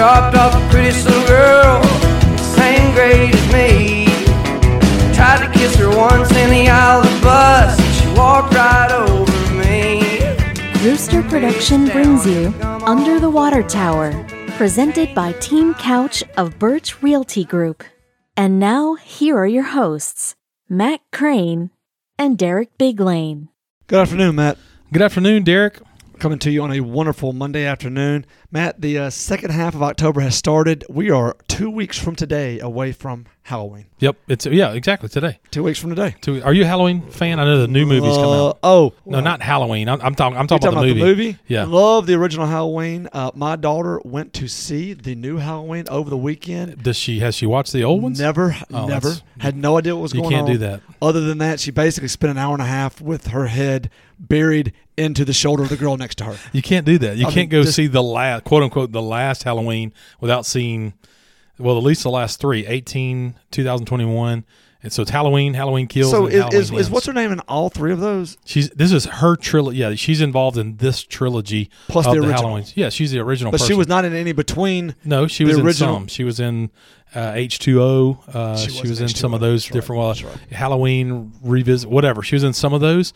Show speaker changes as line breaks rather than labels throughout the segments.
dropped off a pretty little girl, same grade as me. Tried to kiss her once in the aisle of the bus, and she walked right over me.
Rooster Production brings you Under the Water Tower, presented by Team Couch of Birch Realty Group. And now, here are your hosts, Matt Crane and Derek Biglane.
Good afternoon, Matt.
Good afternoon, Derek.
Coming to you on a wonderful Monday afternoon. Matt, the uh, second half of October has started. We are two weeks from today away from Halloween.
Yep, it's yeah, exactly today.
Two weeks from today.
Two, are you a Halloween fan? I know the new movies come
Uh,
out.
oh,
No, not Halloween. I'm, I'm talking. I'm
You
talking, about, the, movie. Yeah.
Love the original Halloween. Uh, my daughter went to see the new Halloween over the weekend.
Does she has she watched the old ones?
Never,
Oh,
never had no idea what was
You
going
can't
on.
do that.
Other than that, she basically spent an hour and a half with her head buried into the shoulder of the girl next to her.
You can't do that. You
I
can't go
just-
see the last quote unquote the last Halloween without seeing well at least the last three 18 2021 and so it's Halloween Halloween kills
So
and
is,
Halloween
is, is what's her name in all three of those?
she's this is her trilogy yeah she's involved in this trilogy
Plus
of
the
the,
original.
Halloweens yeah she's the original
But she was not in any between.
No, she
The
was
original-
in some. She was in uh, H2O. Uh,
She
she,
was
was
in
in some of those
that's right,
different well,
that's right.
Halloween revisit, whatever. She was in some of those.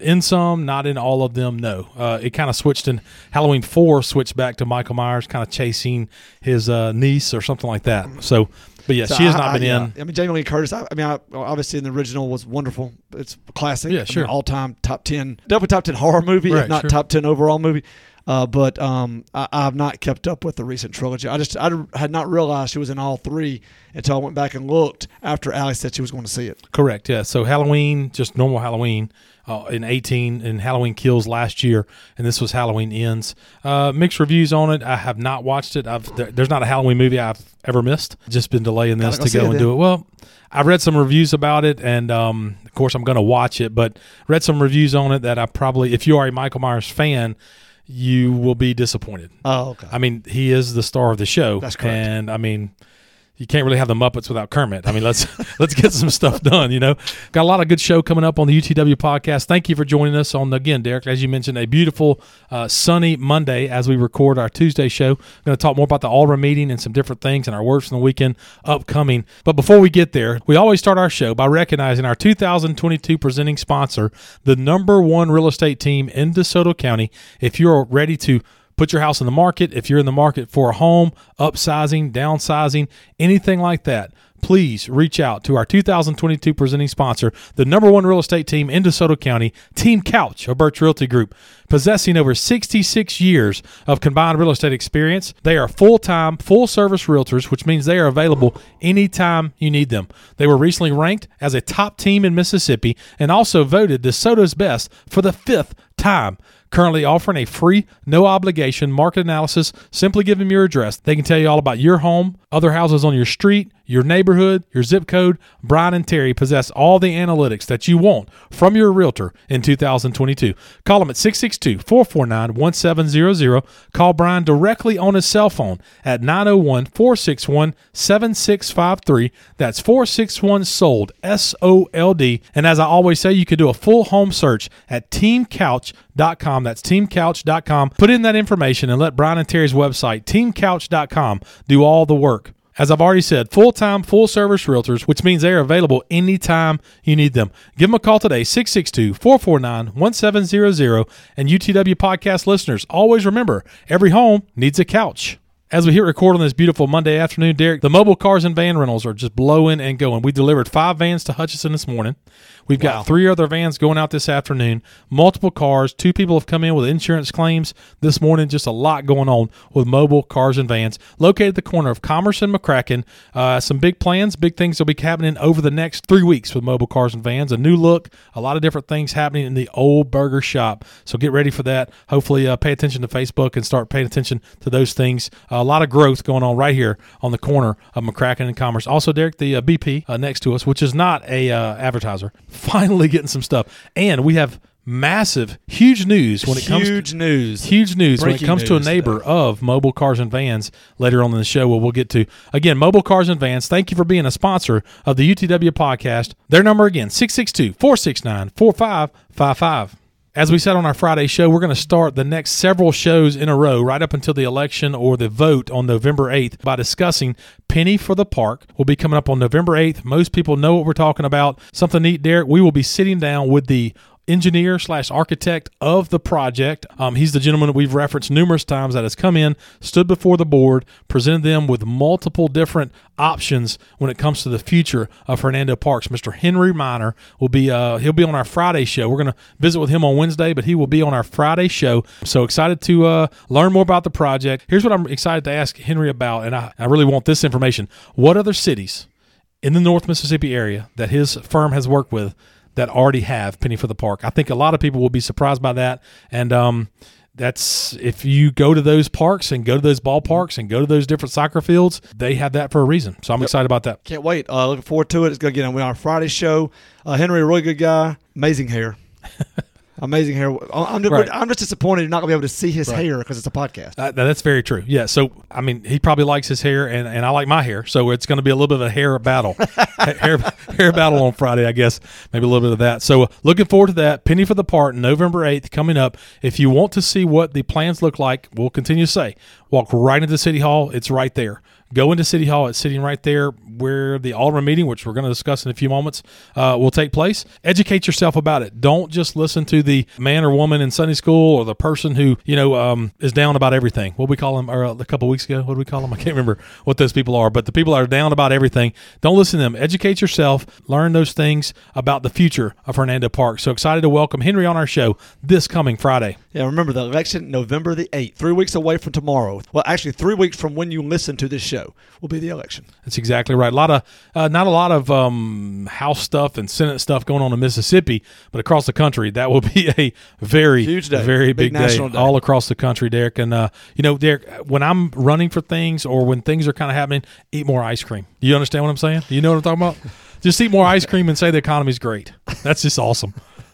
In some, not in all of them. No, uh, it kind of switched in Halloween four. Switched back to Michael Myers, kind of chasing his uh, niece or something like that. So, but yeah,
So
she has
I-
not
I-
been
yeah.
in.
I mean, Jamie Lee Curtis. I, I mean, I, obviously, in the original was wonderful. It's classic.
Yeah, sure.
all time top ten, definitely top ten horror movie, if not
sure.
top ten overall movie. Uh, but um, I, I've not kept up with the recent trilogy. I just I had not realized she was in all three until I went back and looked after Allie said she was going to see it.
Correct. Yeah. So Halloween, just normal Halloween uh, in 18, and Halloween Kills last year, and this was Halloween Ends. Uh, mixed reviews on it. I have not watched it. I've there, there's not a Halloween movie I've ever missed. Just been delaying this to go and
then.
do it. Well, I've read some reviews about it, and um, of course I'm going to watch it. But read some reviews on it that I probably, if you are a Michael Myers fan, you will be disappointed.
Oh, okay.
I mean, he is the star of the show.
That's correct.
And I mean, you can't really have the Muppets without Kermit. I mean, let's let's get some stuff done. You know, got a lot of good show coming up on the UTW podcast. Thank you for joining us on again, Derek. As you mentioned, a beautiful uh, sunny Monday as we record our Tuesday show. Going to talk more about the Alra meeting and some different things and our works from the weekend upcoming. But before we get there, we always start our show by recognizing our 2022 presenting sponsor, the number one real estate team in DeSoto County. If you're ready to put your house in the market. If you're in the market for a home, upsizing, downsizing, anything like that, please reach out to our 2022 presenting sponsor, the number one real estate team in DeSoto County, Team Couch of Birch Realty Group. Possessing over 66 years of combined real estate experience, they are full time, full service realtors, which means they are available anytime you need them. They were recently ranked as a top team in Mississippi and also voted DeSoto's best for the fifth time currently offering a free, no obligation market analysis. Simply give them your address. They can tell you all about your home, other houses on your street, your neighborhood, your zip code. Brian and Terry possess all the analytics that you want from your realtor in 2022. Call them at 662 449 1700. Call Brian directly on his cell phone at 901 461 7653. That's 461 sold, S O L D. And as I always say, you can do a full home search at teamcouch.com. That's teamcouch.com. Put in that information and let Brian and Terry's website, teamcouch.com, do all the work. As I've already said, full time, full service realtors, which means they are available anytime you need them. Give them a call today, 662 449 1700. And UTW podcast listeners, always remember every home needs a couch. As we hit record on this beautiful Monday afternoon, Derek, the mobile cars and van rentals are just blowing and going. We delivered five vans to Hutchinson this morning. We've got three other vans going out this afternoon, multiple cars. Two people have come in with insurance claims this morning. Just a lot going on with mobile cars and vans. Located at the corner of Commerce and McCracken. Uh, some big plans, big things will be happening over the next three weeks with mobile cars and vans. A new look, a lot of different things happening in the old burger shop. So get ready for that. Hopefully, uh, pay attention to Facebook and start paying attention to those things. A lot of growth going on right here on the corner of McCracken and Commerce. Also, Derek, the uh, BP uh, next to us, which is not a uh, advertiser, finally getting some stuff, and we have massive, huge news when it comes to
Huge news.
huge news when it comes to a neighbor of mobile cars and vans later on in the show where we'll get to. Again mobile cars and vans thank you for being a sponsor of the utw podcast. Their number again 662-469-4555 As we said on our Friday show, we're going to start the next several shows in a row right up until the election or the vote on November 8th by discussing Penny for the Park. We'll be coming up on November 8th. Most people know what we're talking about. Something neat, Derek. We will be sitting down with the engineer slash architect of the project. Um, he's the gentleman that we've referenced numerous times that has come in, stood before the board, presented them with multiple different options when it comes to the future of Hernando Parks. Mr. Henry Miner will be uh, he'll be on our Friday show. We're going to visit with him on Wednesday, but he will be on our Friday show. So excited to uh, learn more about the project. Here's what I'm excited to ask Henry about, and I, I really want this information. What other cities in the North Mississippi area that his firm has worked with that already have Penny for the Park. I think a lot of people will be surprised by that. And um, that's if you go to those parks and go to those ballparks and go to those different soccer fields, they have that for a reason. So I'm excited about that.
Can't wait. Uh, looking forward to it. It's going to get on our Friday show. Uh, Henry, a really good guy. Amazing hair. Amazing hair. I'm just,
Right.
I'm just disappointed you're not going to be able to see his
Right.
hair because it's a podcast.
Uh, that's very true. Yeah. So, I mean, he probably likes his hair, and, and I like my hair. So it's going to be a little bit of a hair battle, hair hair battle on Friday, I guess. Maybe a little bit of that. So, uh, looking forward to that. Penny for the part, November eighth, coming up. If you want to see what the plans look like, we'll continue to say, walk right into City Hall. It's right there. Go into City Hall. It's sitting right there where the Alderman meeting, which we're going to discuss in a few moments, uh, will take place. Educate yourself about it. Don't just listen to the man or woman in Sunday school or the person who you know um, is down about everything. What we call them, or uh, a couple weeks ago, what do we call them? I can't remember what those people are, but the people that are down about everything. Don't listen to them. Educate yourself. Learn those things about the future of Hernando Park. So excited to welcome Henry on our show this coming Friday.
Yeah, remember the election, November the 8th, three weeks away from tomorrow. Well, actually, three weeks from when you listen to this show will be the election.
That's exactly right. A lot of, uh, not a lot of um, House stuff and Senate stuff going on in Mississippi, but across the country, that will be a very
Huge day.
very
Big
big, day,
day.
all across the country, Derek. And uh, you know, Derek, when I'm running for things or when things are kind of happening, eat more ice cream. Do you understand what I'm saying? Do you know what I'm talking about? just eat more ice cream and say the economy's great. That's just awesome.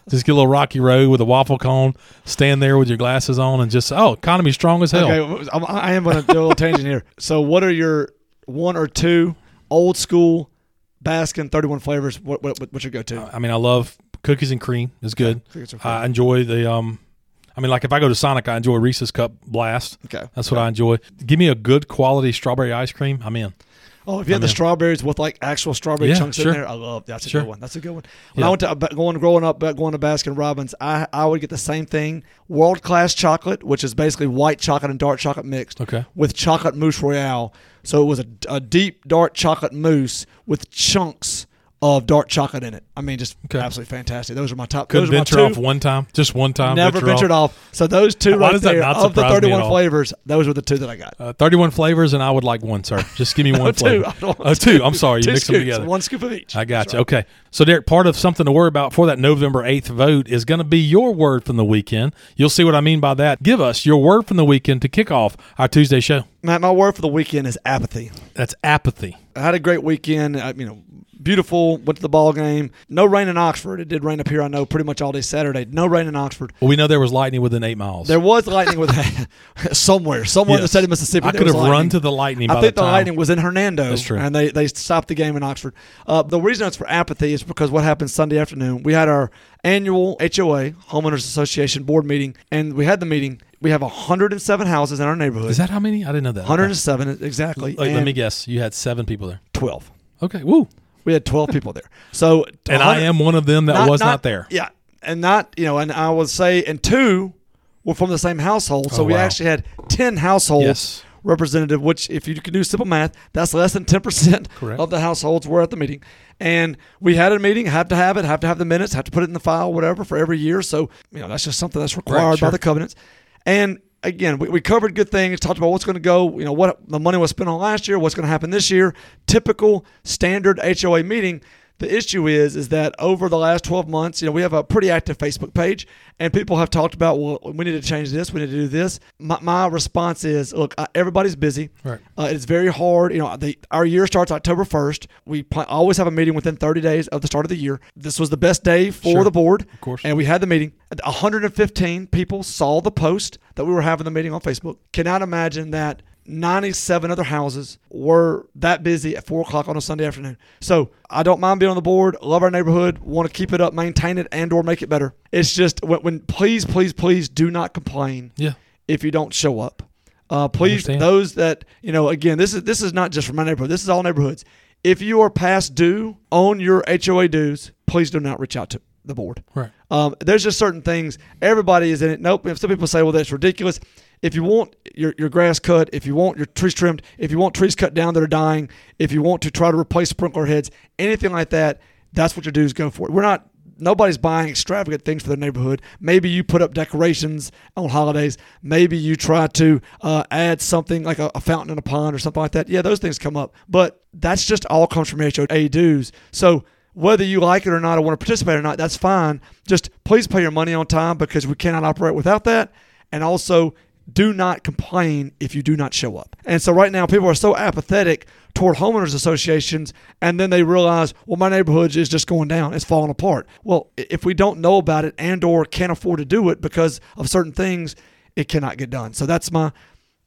Just get a little rocky road with a waffle cone, stand there with your glasses on, and just oh, economy strong as hell.
Okay, I'm, going to do a little tangent here. So, what are your one or two old school Baskin 31 flavors? What, what, what's your go to?
I mean, I love cookies and cream. It's good.
Cream.
I enjoy the um. I mean, like if I go to Sonic, I enjoy Reese's Cup Blast.
Okay.
That's what I enjoy. Give me a good quality strawberry ice cream. I'm in.
Oh, if you had the strawberries with like actual strawberry
Yeah,
chunks
sure.
in there, I love that's a
Sure.
good one. That's a good one. When
Yeah.
I went to uh, going growing up, going to Baskin Robbins, I I would get the same thing: world class chocolate, which is basically white chocolate and dark chocolate mixed,
Okay.
with chocolate mousse royale. So it was a, a deep dark chocolate mousse with chunks of dark chocolate in it. I mean, just
Okay.
absolutely fantastic. Those are my top.
Couldn't
those are my
venture
two.
off one time. Just one time.
Never
venture
ventured off. So those two
Why
right there of the
surprise me at
31 flavors, those were the two that I got.
Uh, 31 flavors, and I would like one, sir. Just give me one
two.
flavor.
I don't want
Oh, two. I'm sorry. You
Two
mixed them together.
One scoop of each.
I got
That's
you.
right.
Okay. So, Derek, part of something to worry about for that November 8th vote is going to be your word from the weekend. You'll see what I mean by that. Give us your word from the weekend to kick off our Tuesday show.
Matt, my word for the weekend is apathy.
That's apathy.
I had a great weekend. I, you know, beautiful. Went to the ball game. No rain in Oxford. It did rain up here. I know pretty much all day Saturday. No rain in Oxford.
Well, we know there was lightning within eight miles.
There was lightning with somewhere, somewhere in the
Yes.
state of Mississippi.
I could have run to the lightning. by
I think
the,
the lightning was in Hernando.
That's true.
And they, they stopped the game in Oxford. Uh, the reason it's for apathy is because what happened Sunday afternoon, we had our annual HOA, Homeowners Association board meeting, and we had the meeting. We have 107 houses in our neighborhood.
Is that how many? I didn't know that.
107 exactly.
Like, let me guess. You had seven people there.
12.
Okay. Woo.
We had 12 people there. So
And I am one of them that was not, there.
Yeah, and not you know, and I would say, and two were from the same household. So
Oh,
we
wow.
actually had 10 households
Yes.
representative. Which, if you can do simple math, that's less than 10 percent
Correct.
of the households were at the meeting. And we had a meeting, have to have it, have to have the minutes, have to put it in the file, whatever, for every year. So you know, that's just something that's required
sure.
by the covenants. And again, we, we covered good things, talked about what's going to go, you know, what the money was spent on last year, what's going to happen this year. Typical standard HOA meeting. The issue is, is that over the last 12 months, you know, we have a pretty active Facebook page, and people have talked about, well, we need to change this, we need to do this. My, my response is, look, uh, everybody's busy.
Right.
Uh, it's very hard. You know, the, our year starts October 1st. We pl- always have a meeting within 30 days of the start of the year. This was the best day for
Sure.
the board.
Of course.
And we had the meeting. 115 people saw the post that we were having the meeting on Facebook. Cannot imagine that 97 other houses were that busy at four o'clock on a Sunday afternoon. So I don't mind being on the board. Love our neighborhood. Want to keep it up, maintain it, and or make it better. It's just when, when please, please, please do not complain
Yeah.
if you don't show up. Uh, please, those that you know, again, this is this is not just for my neighborhood. This is all neighborhoods. If you are past due on your HOA dues, please do not reach out to the board.
Right.
Um, there's just certain things. Everybody is in it. Nope. If some people say, well, that's ridiculous. If you want your, your grass cut, if you want your trees trimmed, if you want trees cut down that are dying, if you want to try to replace sprinkler heads, anything like that, that's what your dues go for. We're not. Nobody's buying extravagant things for their neighborhood. Maybe you put up decorations on holidays. Maybe you try to uh, add something like a, a fountain in a pond or something like that. Yeah, those things come up. But that's just all comes from HOA dues. So whether you like it or not or want to participate or not, that's fine. Just please pay your money on time because we cannot operate without that. And also, do not complain if you do not show up. And so right now, people are so apathetic toward homeowners associations, and then they realize, well, my neighborhood is just going down; it's falling apart. Well, if we don't know about it and/or can't afford to do it because of certain things, it cannot get done. So that's my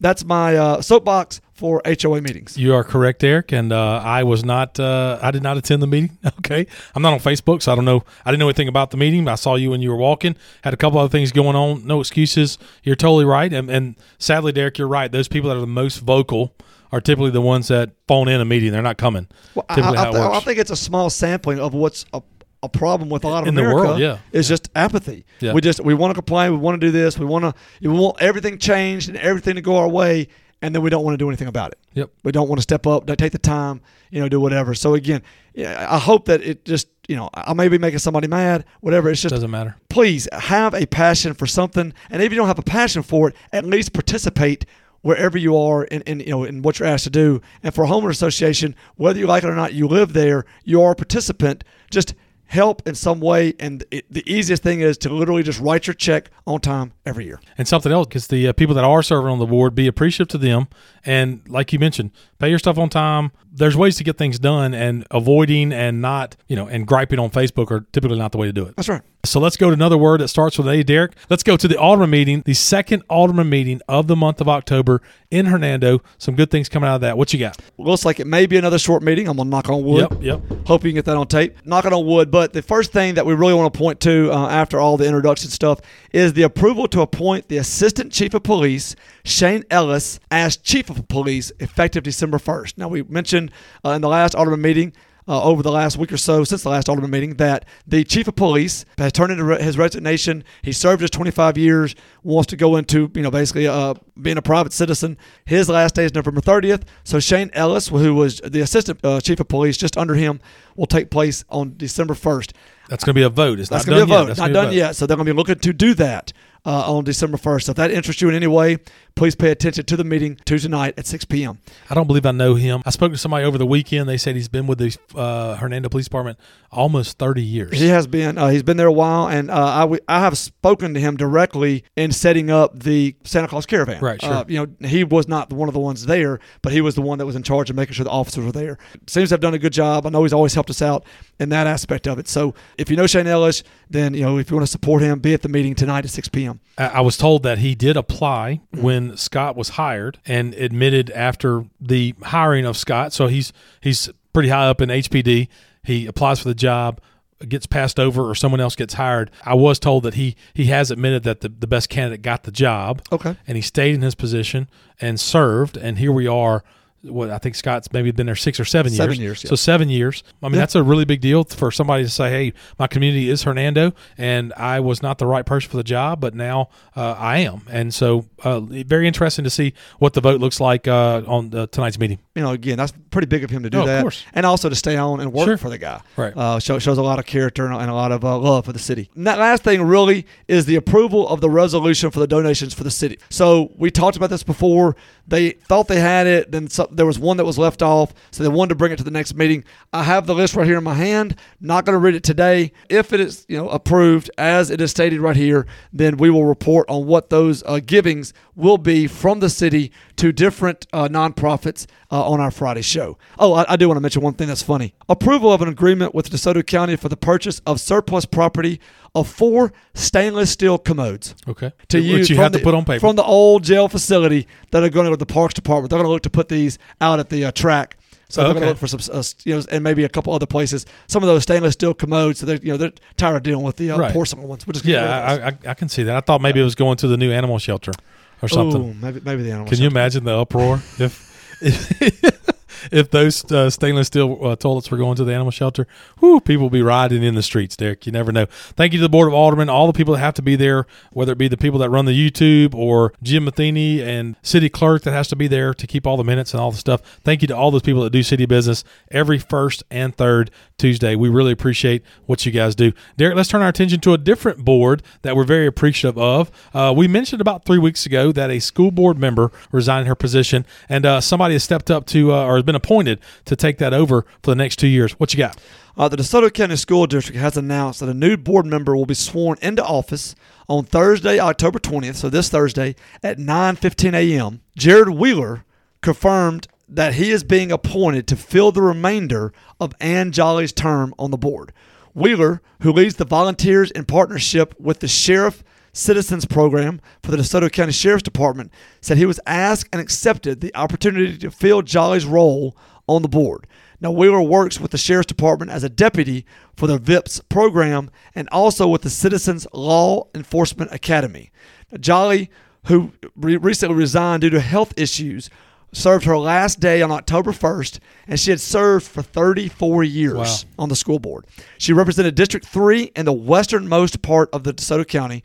that's my uh, soapbox for HOA meetings.
You are correct, Derek. And uh, I was not. Uh, I did not attend the meeting. Okay, I'm not on Facebook, so I don't know. I didn't know anything about the meeting. I saw you when you were walking. Had a couple other things going on. No excuses. You're totally right. And, and sadly, Derek, you're right. Those people that are the most vocal are typically the ones that phone in a meeting. They're not coming.
Well, I,
typically,
I,
how it
I- I think it's a small sampling of what's a, a problem with a lot of
In the world, yeah.
is just apathy.
Yeah.
We just we want to complain. We want to do this. We want to we want everything changed and everything to go our way, and then we don't want to do anything about it.
Yep.
We don't want to step up, don't take the time, you know, do whatever. So again, I hope that it just you know I may be making somebody mad, whatever. It's just
Doesn't matter.
please have a passion for something and if you don't have a passion for it at least participate wherever you are in, in you know in what you're asked to do and for a homeowner association whether you like it or not you live there you are a participant just help in some way and it, the easiest thing is to literally just write your check on time every year
And something else, because the uh, people that are serving on the board, be appreciative to them. And like you mentioned, pay your stuff on time. There's ways to get things done, and avoiding and not, you know, and griping on Facebook are typically not the way to do it.
that's right
So let's go to another word that starts with A, Derek. Let's go to the Alderman meeting, the second Alderman meeting of the month of October in Hernando. Some good things coming out of that. What you got?
looks like it may be another short meeting i'm gonna knock on wood
Yep, yep.
Hope you can get that on tape. Knocking on wood. But the first thing that we really want to point to uh, after all the introduction stuff is the approval to appoint the Assistant Chief of Police, Shane Ellis, as Chief of Police effective December 1st. Now, we mentioned uh, in the last Alderman meeting. Uh, over the last week or so, since the last Alderman meeting, that the chief of police has turned in re- his resignation. He served his 25 years, wants to go into, you know, basically uh, being a private citizen. His last day is November 30th. So Shane Ellis, who was the assistant uh, chief of police just under him, will take place on December 1st.
That's going to be a vote. It's
That's
not
going to be a
done
vote.
yet. That's
Not done yet. So they're going to be looking to do that uh, on December 1st. So if that interests you in any way, please pay attention to the meeting Tuesday night at 6 p.m.
I don't believe I know him. I spoke to somebody over the weekend. They said he's been with the uh, Hernando Police Department almost 30 years.
He has been. Uh, he's been there a while, and uh, I, w- I have spoken to him directly in setting up the Santa Claus Caravan.
Right, sure.
Uh, you know, he was not one of the ones there, but he was the one that was in charge of making sure the officers were there. Seems to have done a good job. I know he's always helped us out in that aspect of it. So if you know Shane Ellis, then you know if you want to support him, be at the meeting tonight at 6 p.m.
I I was told that he did apply when Scott was hired and admitted after the hiring of Scott. So he's he's pretty high up in HPD. He applies for the job, gets passed over, or someone else gets hired. I was told that he he has admitted that the, the best candidate got the job.
Okay.
and he stayed in his position and served. And here we are. What I think Scott's maybe been there six or seven,
Seven
years.
years, yeah.
So seven years. I mean,
Yeah.
that's a really big deal for somebody to say, "Hey, my community is Hernando, and I was not the right person for the job, but now uh, I am." And so, uh, very interesting to see what the vote looks like uh, on uh, tonight's meeting.
you know, again, that's pretty big of him to do
Oh, of
that,
course.
and also to stay on and work
Sure.
for the guy.
Right.
uh, show, shows a lot of character and, and a lot of uh, love for the city. And that last thing really is the approval of the resolution for the donations for the city. So we talked about this before. They thought they had it, then some, there was one that was left off, so they wanted to bring it to the next meeting. I have the list right here in my hand. Not going to read it today. If it is, you know, approved as it is stated right here, then we will report on what those uh, givings will be from the city to different uh, nonprofits uh, on our Friday show. Oh, I, I do want to mention one thing that's funny. Approval of an agreement with DeSoto County for the purchase of surplus property of four stainless steel commodes
Okay.
to
Which
use
you
from
have to
the-
put on paper.
from the old jail facility that are going to go to the Parks Department. They're going to look to put these out at the uh, track. So they're going to look for some, uh, you know, and maybe a couple other places. Some of those stainless steel commodes. So they're, you know, they're tired of dealing with the uh,
Right.
porcelain ones. We're just gonna get rid of
yeah. I, I, I can see that. I thought maybe it was going to the new animal shelter or something.
Ooh, maybe maybe the animal.
Can you imagine the uproar if if those uh, stainless steel uh, toilets were going to the animal shelter? Whoo, people would be riding in the streets, Derek. You never know. Thank you to the Board of Aldermen, all the people that have to be there, whether it be the people that run the YouTube or Jim Matheny and city clerk that has to be there to keep all the minutes and all the stuff. Thank you to all those people that do city business every first and third Tuesday. We really appreciate what you guys do. Derek, let's turn our attention to a different board that we're very appreciative of. Uh, we mentioned about three weeks ago that a school board member resigned her position, and uh, somebody has stepped up to uh, or been appointed to take that over for the next two years. What you got?
Uh, the DeSoto County School District has announced that a new board member will be sworn into office on Thursday, October 20th, so this Thursday at 9:15 a.m. Jared Wheeler confirmed that he is being appointed to fill the remainder of Ann Jolly's term on the board. Wheeler, who leads the volunteers in partnership with the Sheriff Citizens Program for the DeSoto County Sheriff's Department, said he was asked and accepted the opportunity to fill Jolly's role on the board. Now, Wheeler works with the Sheriff's Department as a deputy for the VIPS program and also with the Citizens Law Enforcement Academy. Now, Jolly, who re- recently resigned due to health issues, served her last day on October 1st, and she had served for 34 years
Wow.
on the school board. She represented District 3 in the westernmost part of the DeSoto County.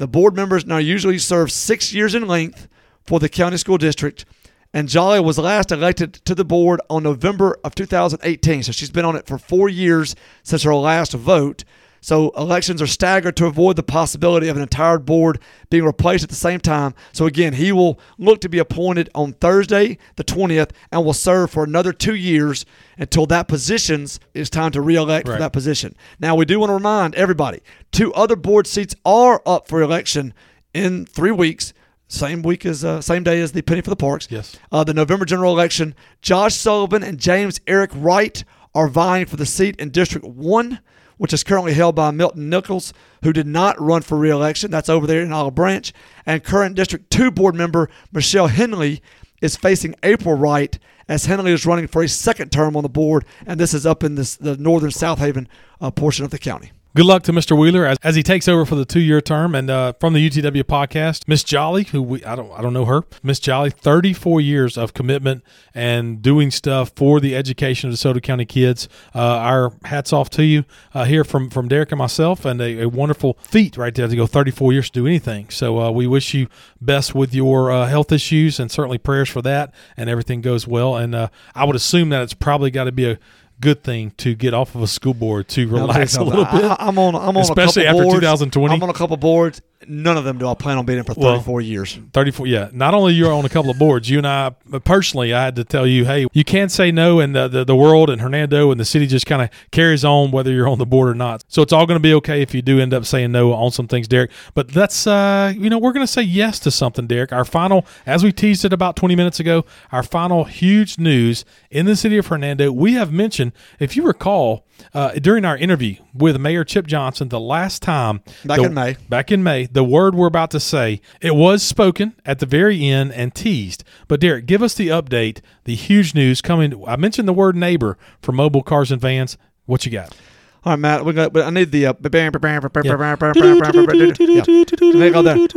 The board members now usually serve six years in length for the county school district. And Jolly was last elected to the board on November of 2018. So she's been on it for four years since her last vote. So elections are staggered to avoid the possibility of an entire board being replaced at the same time. So again, he will look to be appointed on Thursday, the 20th, and will serve for another two years until that position's is time to reelect
Right.
for that position. Now we do want to remind everybody, two other board seats are up for election in three weeks. Same week as uh, same day as the penny for the parks.
Yes.
Uh, the November general election. Josh Sullivan and James Eric Wright are vying for the seat in District One, which is currently held by Milton Nichols, who did not run for re-election. That's over there in Olive Branch. And current District Two board member Michelle Henley is facing April Wright as Henley is running for a second term on the board, and this is up in this, the northern Southaven uh, portion of the county.
Good luck to Mr. Wheeler as, as he takes over for the two year term. And uh, from the UTW podcast, Miss Jolly, who we I don't I don't know her, Miss Jolly, thirty four years of commitment and doing stuff for the education of DeSoto County kids. Uh, our hats off to you uh, here from from Derek and myself, and a, a wonderful feat right there to go thirty four years to do anything. So uh, we wish you best with your uh, health issues, and certainly prayers for that, and everything goes well. And uh, I would assume that it's probably got to be a good thing to get off of a school board to
Now, I'll tell you
relax a little bit.
I, am on. I'm on
Especially
a couple
after
boards.
2020.
I'm on a couple boards. None of them do I plan on being in for
Well,
34 years.
34 yeah. Not only you're on a couple of boards you and i personally i had to tell you hey you can't say no and the, the, the world and hernando and the city just kind of carries on whether you're on the board or not. So it's all going to be okay if you do end up saying no on some things derek. But that's uh you know we're going to say yes to something derek. Our final as we teased it about 20 minutes ago our final huge news in the city of hernando. We have mentioned if you recall uh, during our interview with Mayor Chip Johnson the last time
back
the,
in May.
Back in May, the word we're about to say it was spoken at the very end and teased. But Derek, give us the update. The huge news coming. I mentioned the word neighbor for mobile cars and vans. What you got?
All right, Matt. We got. I need the.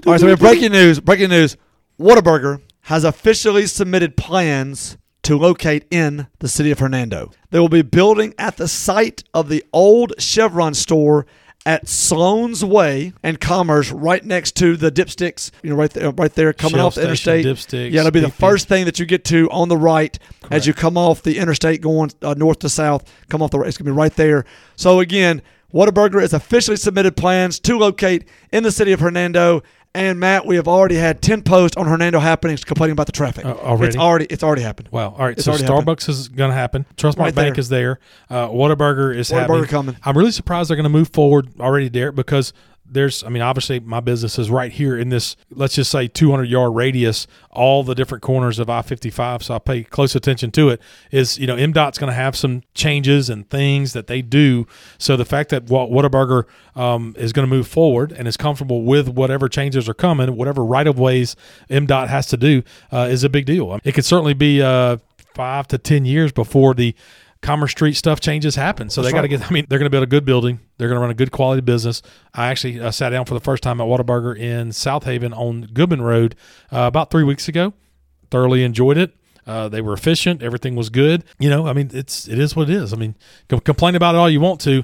All right. So we have breaking news. Breaking news. Whataburger has officially submitted plans to locate in the city of Hernando. They will be building at the site of the old Chevron store at Sloan's Way and Commerce, right next to the Dipsticks. You know, right there, right there, coming
Shell
off the interstate.
Dipsticks,
yeah, it'll be the first thing that you get to on the right as you come off the interstate going uh, north to south. Come off the right. It's gonna be right there. So again, Whataburger has officially submitted plans to locate in the city of Hernando. And Matt, we have already had ten posts on Hernando happenings complaining about the traffic.
Uh, already?
It's already it's already happened.
Wow. All right.
It's
so Starbucks
happened.
is going to happen. Trustmark
Right
Bank
there.
is there. Uh, Whataburger is
Whataburger
happening.
coming.
I'm really surprised they're going to move forward already, Derek, because there's, I mean, obviously my business is right here in this, let's just say 200 yard radius, all the different corners of I 55. So I pay close attention to it. Is, you know, MDOT's going to have some changes and things that they do. So the fact that Whataburger um, is going to move forward and is comfortable with whatever changes are coming, whatever right of ways MDOT has to do, uh, is a big deal. It could certainly be uh, five to 10 years before the Commerce Street stuff changes happen. So That's they got to get. I mean, they're going to build a good building. They're going to run a good quality business. I actually uh, sat down for the first time at Whataburger in Southaven on Goodman Road uh, about three weeks ago. Thoroughly enjoyed it. Uh, they were efficient. Everything was good. You know, I mean, it's it is what it is. I mean, complain about it all you want to.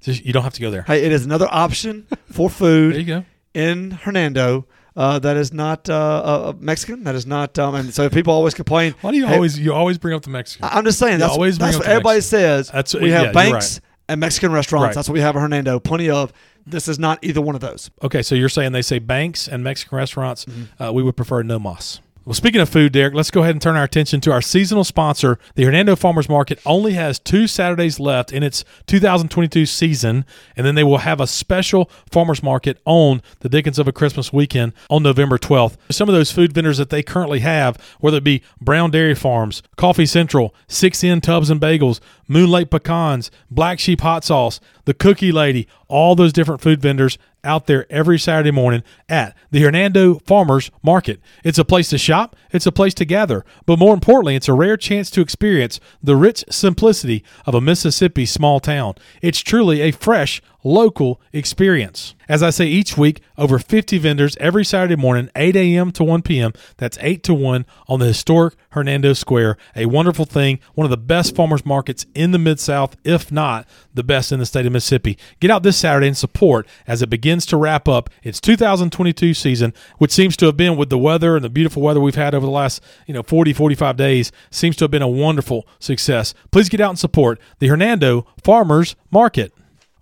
Just, you don't have to go there.
Hey, it is another option for food.
there you go.
In Hernando, uh, that is not uh, uh, Mexican. That is not. Um, and so people always complain.
Why do you hey, always you always bring up the Mexican?
I'm just saying. That's, always that's what everybody Mexican. says. That's, we have yeah, banks right. and Mexican restaurants. Right. That's what we have in Hernando. Plenty of. This is not either one of those.
Okay, so you're saying they say banks and Mexican restaurants. Mm-hmm. Uh, we would prefer no mas. Well, speaking of food, Derek, let's go ahead and turn our attention to our seasonal sponsor. The Hernando Farmers Market only has two Saturdays left in its 2022 season, and then they will have a special farmers market on the Dickens of a Christmas weekend on November 12th. Some of those food vendors that they currently have, whether it be Brown Dairy Farms, Coffee Central, Six N Tubs and Bagels, Moonlight Pecans, Black Sheep Hot Sauce, The Cookie Lady, all those different food vendors out there every Saturday morning at the Hernando Farmers Market. It's a place to shop, it's a place to gather, but more importantly, it's a rare chance to experience the rich simplicity of a Mississippi small town. It's truly a fresh, local experience. As I say each week, over 50 vendors every Saturday morning, 8 a.m. to 1 p.m. That's 8 to 1 on the historic Hernando Square. A wonderful thing, one of the best farmers markets in the Mid South, if not the best in the state of Mississippi. Get out this Saturday and support as it begins to wrap up its 2022 season, which seems to have been with the weather and the beautiful weather we've had over the last, you know, 40, 45 days, seems to have been a wonderful success. Please get out and support the Hernando Farmers Market.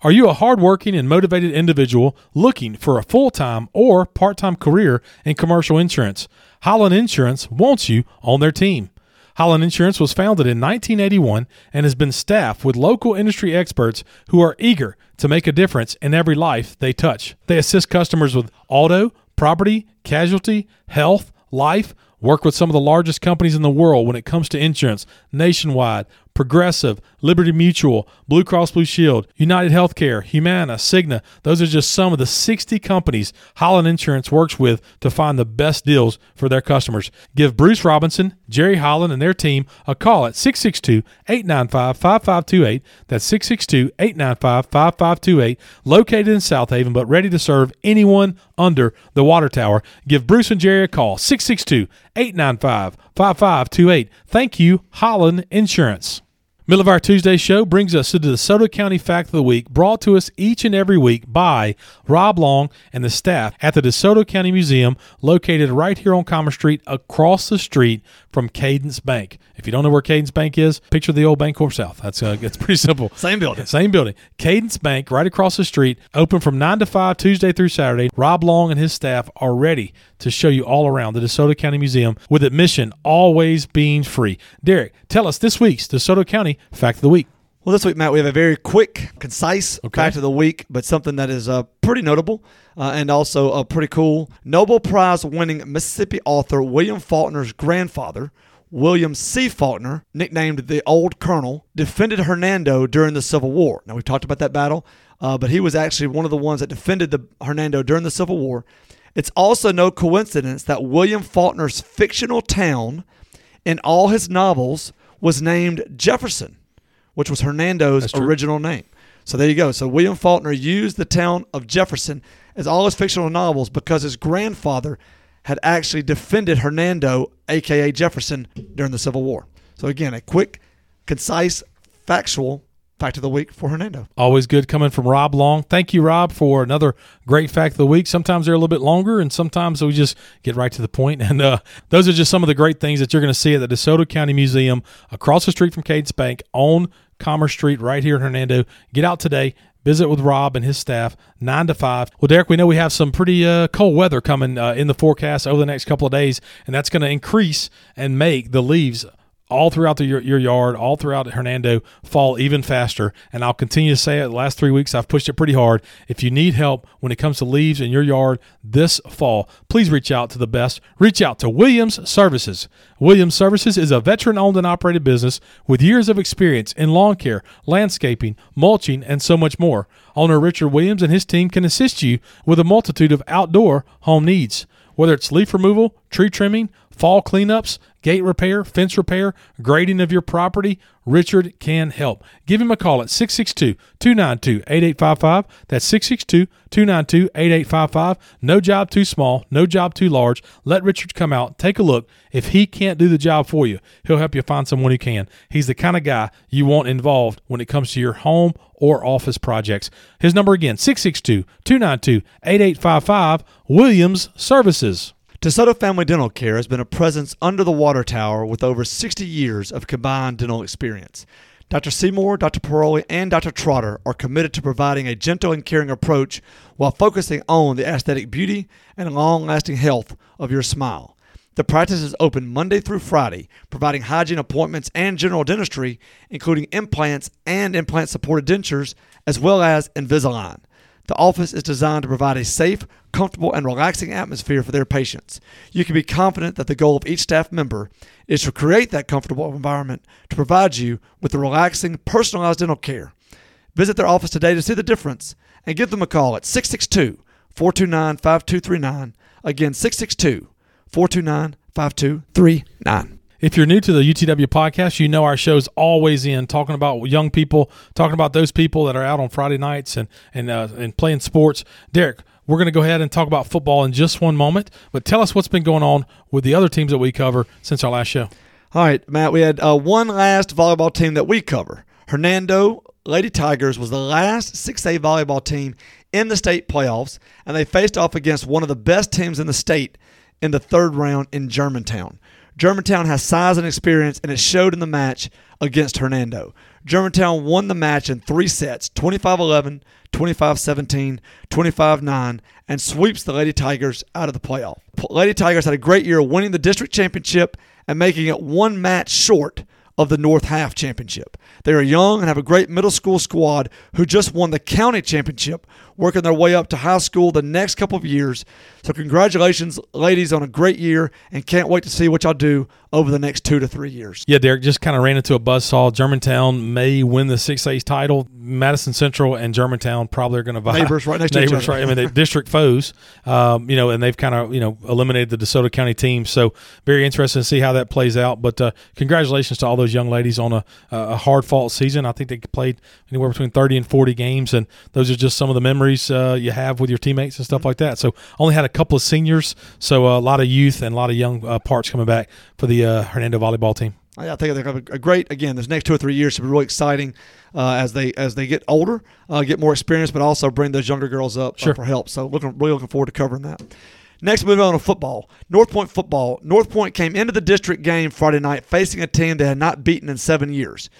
Are you a hardworking and motivated individual looking for a full time or part time career in commercial insurance? Holland Insurance wants you on their team. Holland Insurance was founded in 1981 and has been staffed with local industry experts who are eager to make a difference in every life they touch. They assist customers with auto, property, casualty, health, life, work with some of the largest companies in the world when it comes to insurance nationwide, Progressive, Liberty Mutual, Blue Cross Blue Shield, United Healthcare, Humana, Cigna. Those are just some of the 60 companies Holland Insurance works with to find the best deals for their customers. Give Bruce Robinson, Jerry Holland, and their team a call at 662 895 5528. That's 662 895 5528. Located in Southaven, but ready to serve anyone under the water tower. Give Bruce and Jerry a call 662 895 5528. Thank you, Holland Insurance. Middle of our Tuesday show brings us to the DeSoto County Fact of the Week, brought to us each and every week by Rob Long and the staff at the DeSoto County Museum, located right here on Commerce Street, across the street from Cadence Bank. If you don't know where Cadence Bank is, picture the old Bancorp South. That's uh, it's pretty simple.
Same building.
Same building. Cadence Bank, right across the street, open from nine to five Tuesday through Saturday. Rob Long and his staff are ready to show you all around the DeSoto County Museum, with admission always being free. Derek, tell us this week's DeSoto County Fact of the Week.
Well, this week, Matt, we have a very quick, concise okay. fact of the week, but something that is uh, pretty notable uh, and also uh, pretty cool. Nobel Prize winning Mississippi author William Faulkner's grandfather, William C. Faulkner, nicknamed the Old Colonel, defended Hernando during the Civil War. Now, we've talked about that battle, uh, but he was actually one of the ones that defended the Hernando during the Civil War. It's also no coincidence that William Faulkner's fictional town in all his novels was named Jefferson which was Hernando's original name. So there you go. So William Faulkner used the town of Jefferson as all his fictional novels because his grandfather had actually defended Hernando, aka Jefferson, during the Civil War. So again, a quick, concise, factual fact of the week for Hernando.
Always good coming from Rob Long. Thank you, Rob, for another great fact of the week. Sometimes they're a little bit longer, and sometimes we just get right to the point. And uh, those are just some of the great things that you're going to see at the DeSoto County Museum across the street from Cadence Bank on Commerce Street right here in Hernando. Get out today. Visit with Rob and his staff, 9 to 5. Well, Derek, we know we have some pretty uh, cold weather coming uh, in the forecast over the next couple of days, and that's going to increase and make the leaves all throughout the, your, your yard, all throughout Hernando fall even faster. And I'll continue to say it. The last three weeks, I've pushed it pretty hard. If you need help when it comes to leaves in your yard this fall, please reach out to the best. Reach out to Williams Services. Williams Services is a veteran owned and operated business with years of experience in lawn care, landscaping, mulching, and so much more. Owner Richard Williams and his team can assist you with a multitude of outdoor home needs. Whether it's leaf removal, tree trimming, fall cleanups, gate repair, fence repair, grading of your property, Richard can help. Give him a call at 662 292 8855. That's 662 292 8855. No job too small, no job too large. Let Richard come out, take a look. If he can't do the job for you, he'll help you find someone who can. He's the kind of guy you want involved when it comes to your home or office projects. His number again 662 292 8855. Williams Services.
DeSoto Family Dental Care has been a presence under the water tower with over 60 years of combined dental experience. Dr. Seymour, Dr. Paroli, and Dr. Trotter are committed to providing a gentle and caring approach while focusing on the aesthetic beauty and long lasting health of your smile. The practice is open Monday through Friday, providing hygiene appointments and general dentistry, including implants and implant supported dentures, as well as Invisalign. The office is designed to provide a safe, comfortable, and relaxing atmosphere for their patients. You can be confident that the goal of each staff member is to create that comfortable environment to provide you with the relaxing, personalized dental care. Visit their office today to see the difference and give them a call at 662 429 5239. Again, 662 429 5239.
If you're new to the UTW podcast, you know our show's always in talking about young people, talking about those people that are out on Friday nights and and uh, and playing sports. Derek, we're going to go ahead and talk about football in just one moment, but tell us what's been going on with the other teams that we cover since our last show.
All right, Matt, we had uh, one last volleyball team that we cover. Hernando Lady Tigers was the last 6A volleyball team in the state playoffs, and they faced off against one of the best teams in the state in the third round in Germantown. Germantown has size and experience, and it showed in the match against Hernando. Germantown won the match in three sets 25 11, 25 17, 25 9, and sweeps the Lady Tigers out of the playoff. Lady Tigers had a great year winning the district championship and making it one match short of the North Half Championship. They are young and have a great middle school squad who just won the county championship, working their way up to high school the next couple of years. So, congratulations, ladies, on a great year, and can't wait to see what y'all do over the next two to three years.
Yeah, Derek just kind of ran into a buzzsaw. Germantown may win the 6A title. Madison Central and Germantown probably are going to vie.
Neighbors right next to each other.
right? I mean, they're district foes, um, you know, and they've kind of, you know, eliminated the DeSoto County team. So, very interesting to see how that plays out. But uh, congratulations to all those young ladies on a, a hard fought season. I think they played anywhere between 30 and 40 games, and those are just some of the memories uh, you have with your teammates and stuff like that. So, only had a couple of seniors, so uh, a lot of youth and a lot of young uh, parts coming back for the uh, Hernando volleyball team.
I think they have a a great again. This next two or three years should be really exciting uh, as they as they get older, uh, get more experience, but also bring those younger girls up uh,
Sure.
for help. So looking really looking forward to covering that. Next, moving on to football. North Point football. North Point came into the district game Friday night facing a team they had not beaten in seven years.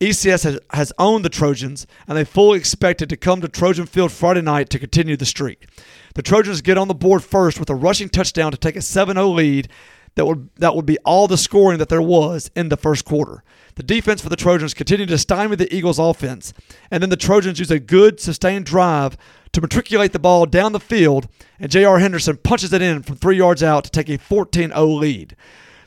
ECS has, has owned the Trojans, and they fully expected to come to Trojan Field Friday night to continue the streak. The Trojans get on the board first with a rushing touchdown to take a 7-0 lead that would that would be all the scoring that there was in the first quarter. The defense for the Trojans continued to stymie the Eagles' offense, and then the Trojans used a good sustained drive to matriculate the ball down the field, and J.R. Henderson punches it in from three yards out to take a 14-0 lead.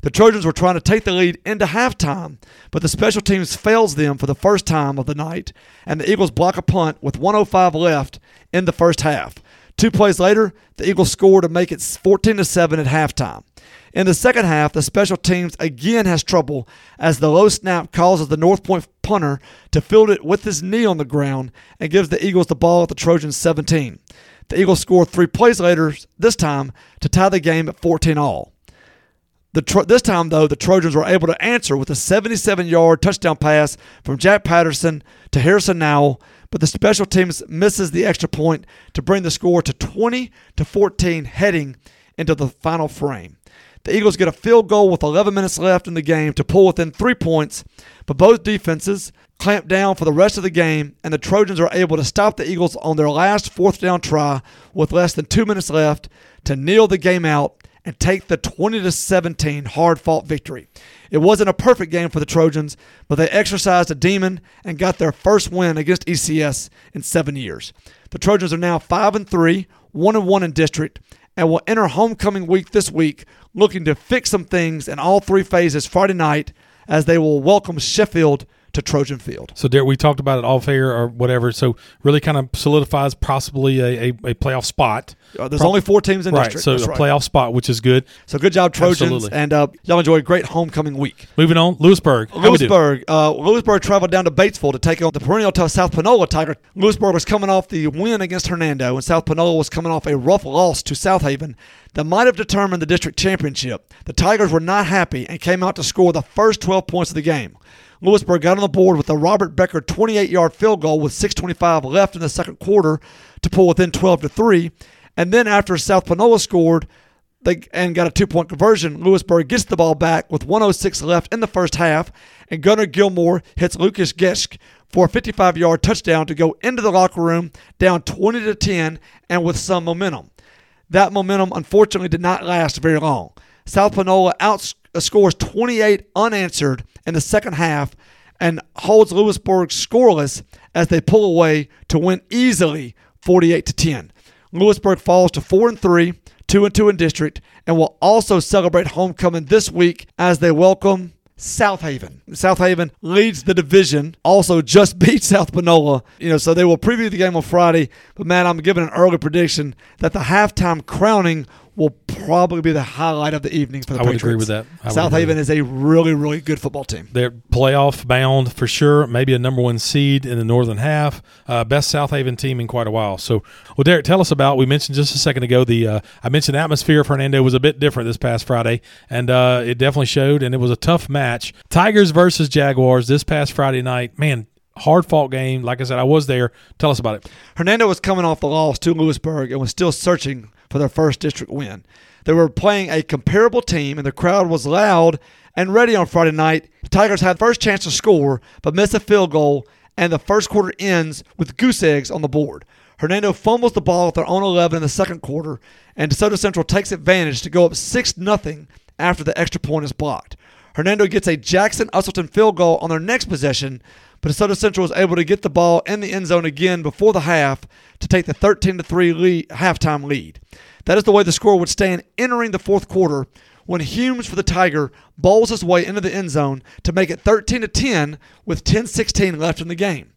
The Trojans were trying to take the lead into halftime, but the special teams fails them for the first time of the night, and the Eagles block a punt with 105 left in the first half. Two plays later, the Eagles score to make it 14 to 7 at halftime. In the second half, the special teams again has trouble as the low snap causes the North Point punter to field it with his knee on the ground and gives the Eagles the ball at the Trojans 17. The Eagles score three plays later, this time to tie the game at 14 all. Tro- this time, though, the Trojans were able to answer with a 77 yard touchdown pass from Jack Patterson to Harrison Nowell, but the special teams misses the extra point to bring the score to 20 to 14 heading into the final frame. The Eagles get a field goal with 11 minutes left in the game to pull within three points, but both defenses clamp down for the rest of the game, and the Trojans are able to stop the Eagles on their last fourth down try with less than two minutes left to kneel the game out and take the 20 to 17 hard-fought victory. It wasn't a perfect game for the Trojans, but they exercised a demon and got their first win against ECS in 7 years. The Trojans are now 5 and 3, 1 and 1 in district, and will enter homecoming week this week looking to fix some things in all three phases Friday night as they will welcome Sheffield to Trojan Field.
So, Derek, we talked about it off air or whatever. So, really kind of solidifies possibly a, a, a playoff spot.
Uh, there's Pro- only four teams in
right,
district.
So,
That's
a
right.
playoff spot, which is good.
So, good job, Trojans.
Absolutely.
And uh, y'all enjoy a great homecoming week.
Moving on, Lewisburg. How?
Lewisburg. Uh, Lewisburg traveled down to Batesville to take on the perennial tough South Panola Tiger. Lewisburg was coming off the win against Hernando, and South Panola was coming off a rough loss to Southaven that might have determined the district championship. The Tigers were not happy and came out to score the first 12 points of the game. Lewisburg got on the board with a Robert Becker 28-yard field goal with 6:25 left in the second quarter to pull within 12 to 3. And then after South Panola scored, they and got a two-point conversion. Lewisburg gets the ball back with 106 left in the first half, and Gunnar Gilmore hits Lucas Gesk for a 55-yard touchdown to go into the locker room down 20 to 10 and with some momentum. That momentum unfortunately did not last very long. South Panola outscores uh, 28 unanswered in the second half and holds Lewisburg scoreless as they pull away to win easily 48 to 10. Lewisburg falls to 4 and 3, 2 and 2 in district and will also celebrate homecoming this week as they welcome Southaven. South Haven leads the division, also just beat South Panola. You know, so they will preview the game on Friday. But man, I'm giving an early prediction that the halftime crowning will probably be the highlight of the evening for the
I would
Patriots.
agree with that. I would Southaven
is a really, really good football team.
They're playoff bound for sure. Maybe a number one seed in the northern half. Uh, best Southaven team in quite a while. So, well, Derek, tell us about. We mentioned just a second ago the. Uh, I mentioned the atmosphere of Hernando was a bit different this past Friday, and uh, it definitely showed. And it was a tough match. Tigers versus Jaguars this past Friday night. Man, hard fought game. Like I said, I was there. Tell us about it.
Hernando was coming off the loss to Lewisburg and was still searching for their first district win. They were playing a comparable team, and the crowd was loud and ready on Friday night. The Tigers had first chance to score, but missed a field goal, and the first quarter ends with goose eggs on the board. Hernando fumbles the ball at their own 11 in the second quarter, and DeSoto Central takes advantage to go up 6 0 after the extra point is blocked. Hernando gets a Jackson Usselton field goal on their next possession, but DeSoto Central was able to get the ball in the end zone again before the half to take the 13 to 3 lead, halftime lead. That is the way the score would stand entering the fourth quarter when Humes for the Tiger bowls his way into the end zone to make it 13 to 10 with 10-16 left in the game.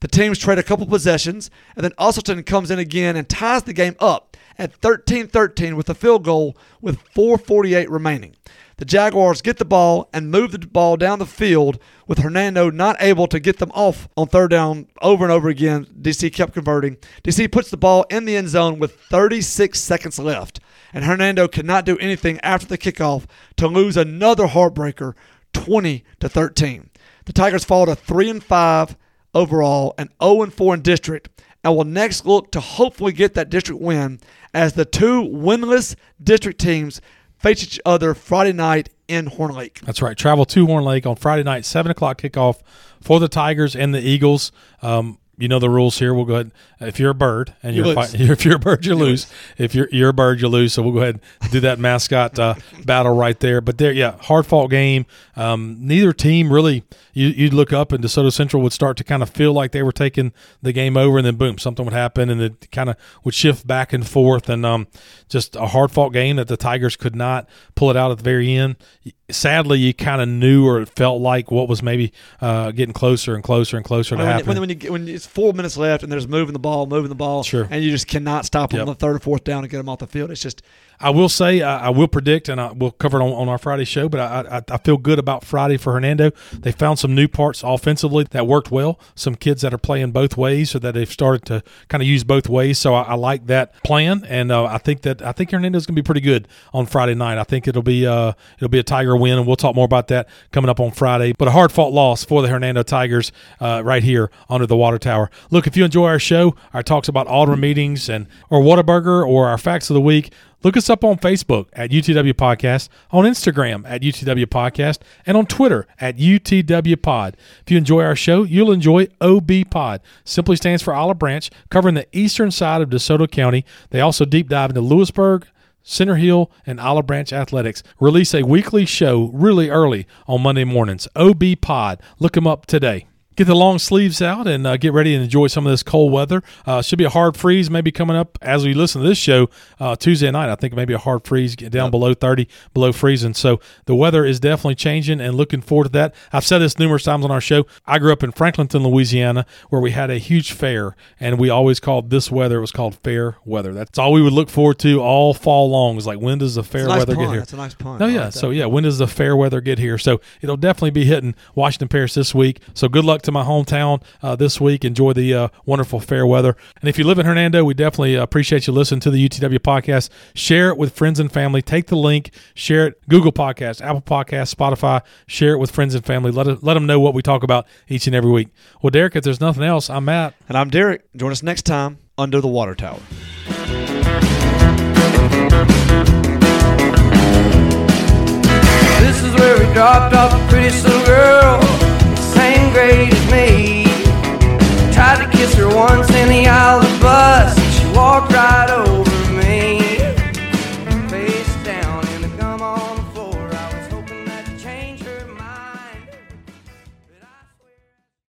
The teams trade a couple possessions, and then Usselton comes in again and ties the game up at 13-13 with a field goal with 4:48 remaining. The Jaguars get the ball and move the ball down the field with Hernando not able to get them off on third down over and over again. DC kept converting. DC puts the ball in the end zone with 36 seconds left, and Hernando could not do anything after the kickoff to lose another heartbreaker 20 to 13. The Tigers fall to 3 and 5 overall and 0 and 4 in district and will next look to hopefully get that district win as the two winless district teams face each other Friday night in Horn Lake.
That's right. Travel to Horn Lake on Friday night, seven o'clock kickoff for the Tigers and the Eagles. Um, you know the rules here. We'll go ahead. If you're a bird and
You
you're
lose.
if you're a bird, you, lose. If you're you're a bird, you lose. So we'll go ahead and do that mascot uh, battle right there. But there, yeah, hard fought game. Um, neither team really. You, you'd look up and DeSoto Central would start to kind of feel like they were taking the game over, and then boom, something would happen, and it kind of would shift back and forth, and um, just a hard fought game that the Tigers could not pull it out at the very end. Sadly, you kind of knew or it felt like what was maybe uh, getting closer and closer and closer to happen.
when, when, you, when it's four minutes left and there's moving the ball, moving the ball,
Sure.
and you just cannot stop them
Yep.
on the third or fourth down and get them off the field. It's just
I will say, I, I will predict, and I, we'll cover it on, on our Friday show, but I, I, I feel good about Friday for Hernando. They found some new parts offensively that worked well. Some kids that are playing both ways, so that they've started to kind of use both ways. So I, like that plan, and uh, I think that I think Hernando's going to be pretty good on Friday night. I think it'll be uh, it'll be a Tiger win, and we'll talk more about that coming up on Friday. But a hard fought loss for the Hernando Tigers uh, right here under the water tower. Look, if you enjoy our show, our talks about Alderman meetings and or Whataburger or our facts of the week. Look us up on Facebook at UTW Podcast, on Instagram at UTW Podcast, and on Twitter at UTW Pod. If you enjoy our show, you'll enjoy OB Pod. Simply stands for Olive Branch, covering the eastern side of DeSoto County. They also deep dive into Lewisburg, Center Hill and Olive Branch Athletics release a weekly show really early on Monday mornings. OB Pod. Look them up today get the long sleeves out and uh, get ready and enjoy some of this cold weather. Uh, should be a hard freeze maybe coming up as we listen to this show uh, Tuesday night. I think maybe a hard freeze get down yep. below 30, below freezing. So the weather is definitely changing and looking forward to that. I've said this numerous times on our show. I grew up in Franklinton, Louisiana, where we had a huge fair, and we always called this weather. It was called fair weather. That's all we would look forward to all fall long. Was like when does the fair
nice
weather get here?
That's a nice pun.
Oh yeah. Like so yeah, when does the fair weather get here? So it'll definitely be hitting Washington Parish this week. So good luck to my hometown uh, this week. Enjoy the uh, wonderful fair weather. And if you live in Hernando, we definitely appreciate you listening to the UTW podcast. Share it with friends and family. Take the link, share it. Google Podcast, Apple Podcast, Spotify. Share it with friends and family. Let it, let them know what we talk about each and every week. Well, Derek, if there's nothing else, I'm Matt,
and I'm Derek. Join us next time under the water tower.
This is where we dropped off the prettiest little girl same grade as me. Tried to kiss her once in the aisle of the bus, and she walked right over.